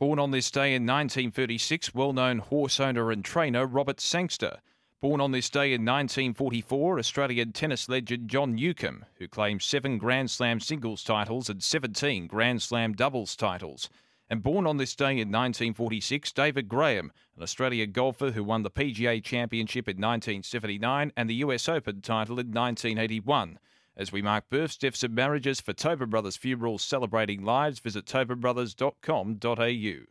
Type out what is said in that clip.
Born on this day in 1936, well known horse owner and trainer Robert Sangster. Born on this day in 1944, Australian tennis legend John Newcombe, who claimed seven Grand Slam singles titles and 17 Grand Slam doubles titles. And born on this day in 1946, David Graham, an Australian golfer who won the PGA Championship in 1979 and the US Open title in 1981. As we mark births, deaths, and marriages for Tobin Brothers Funerals celebrating lives, visit tobinbrothers.com.au.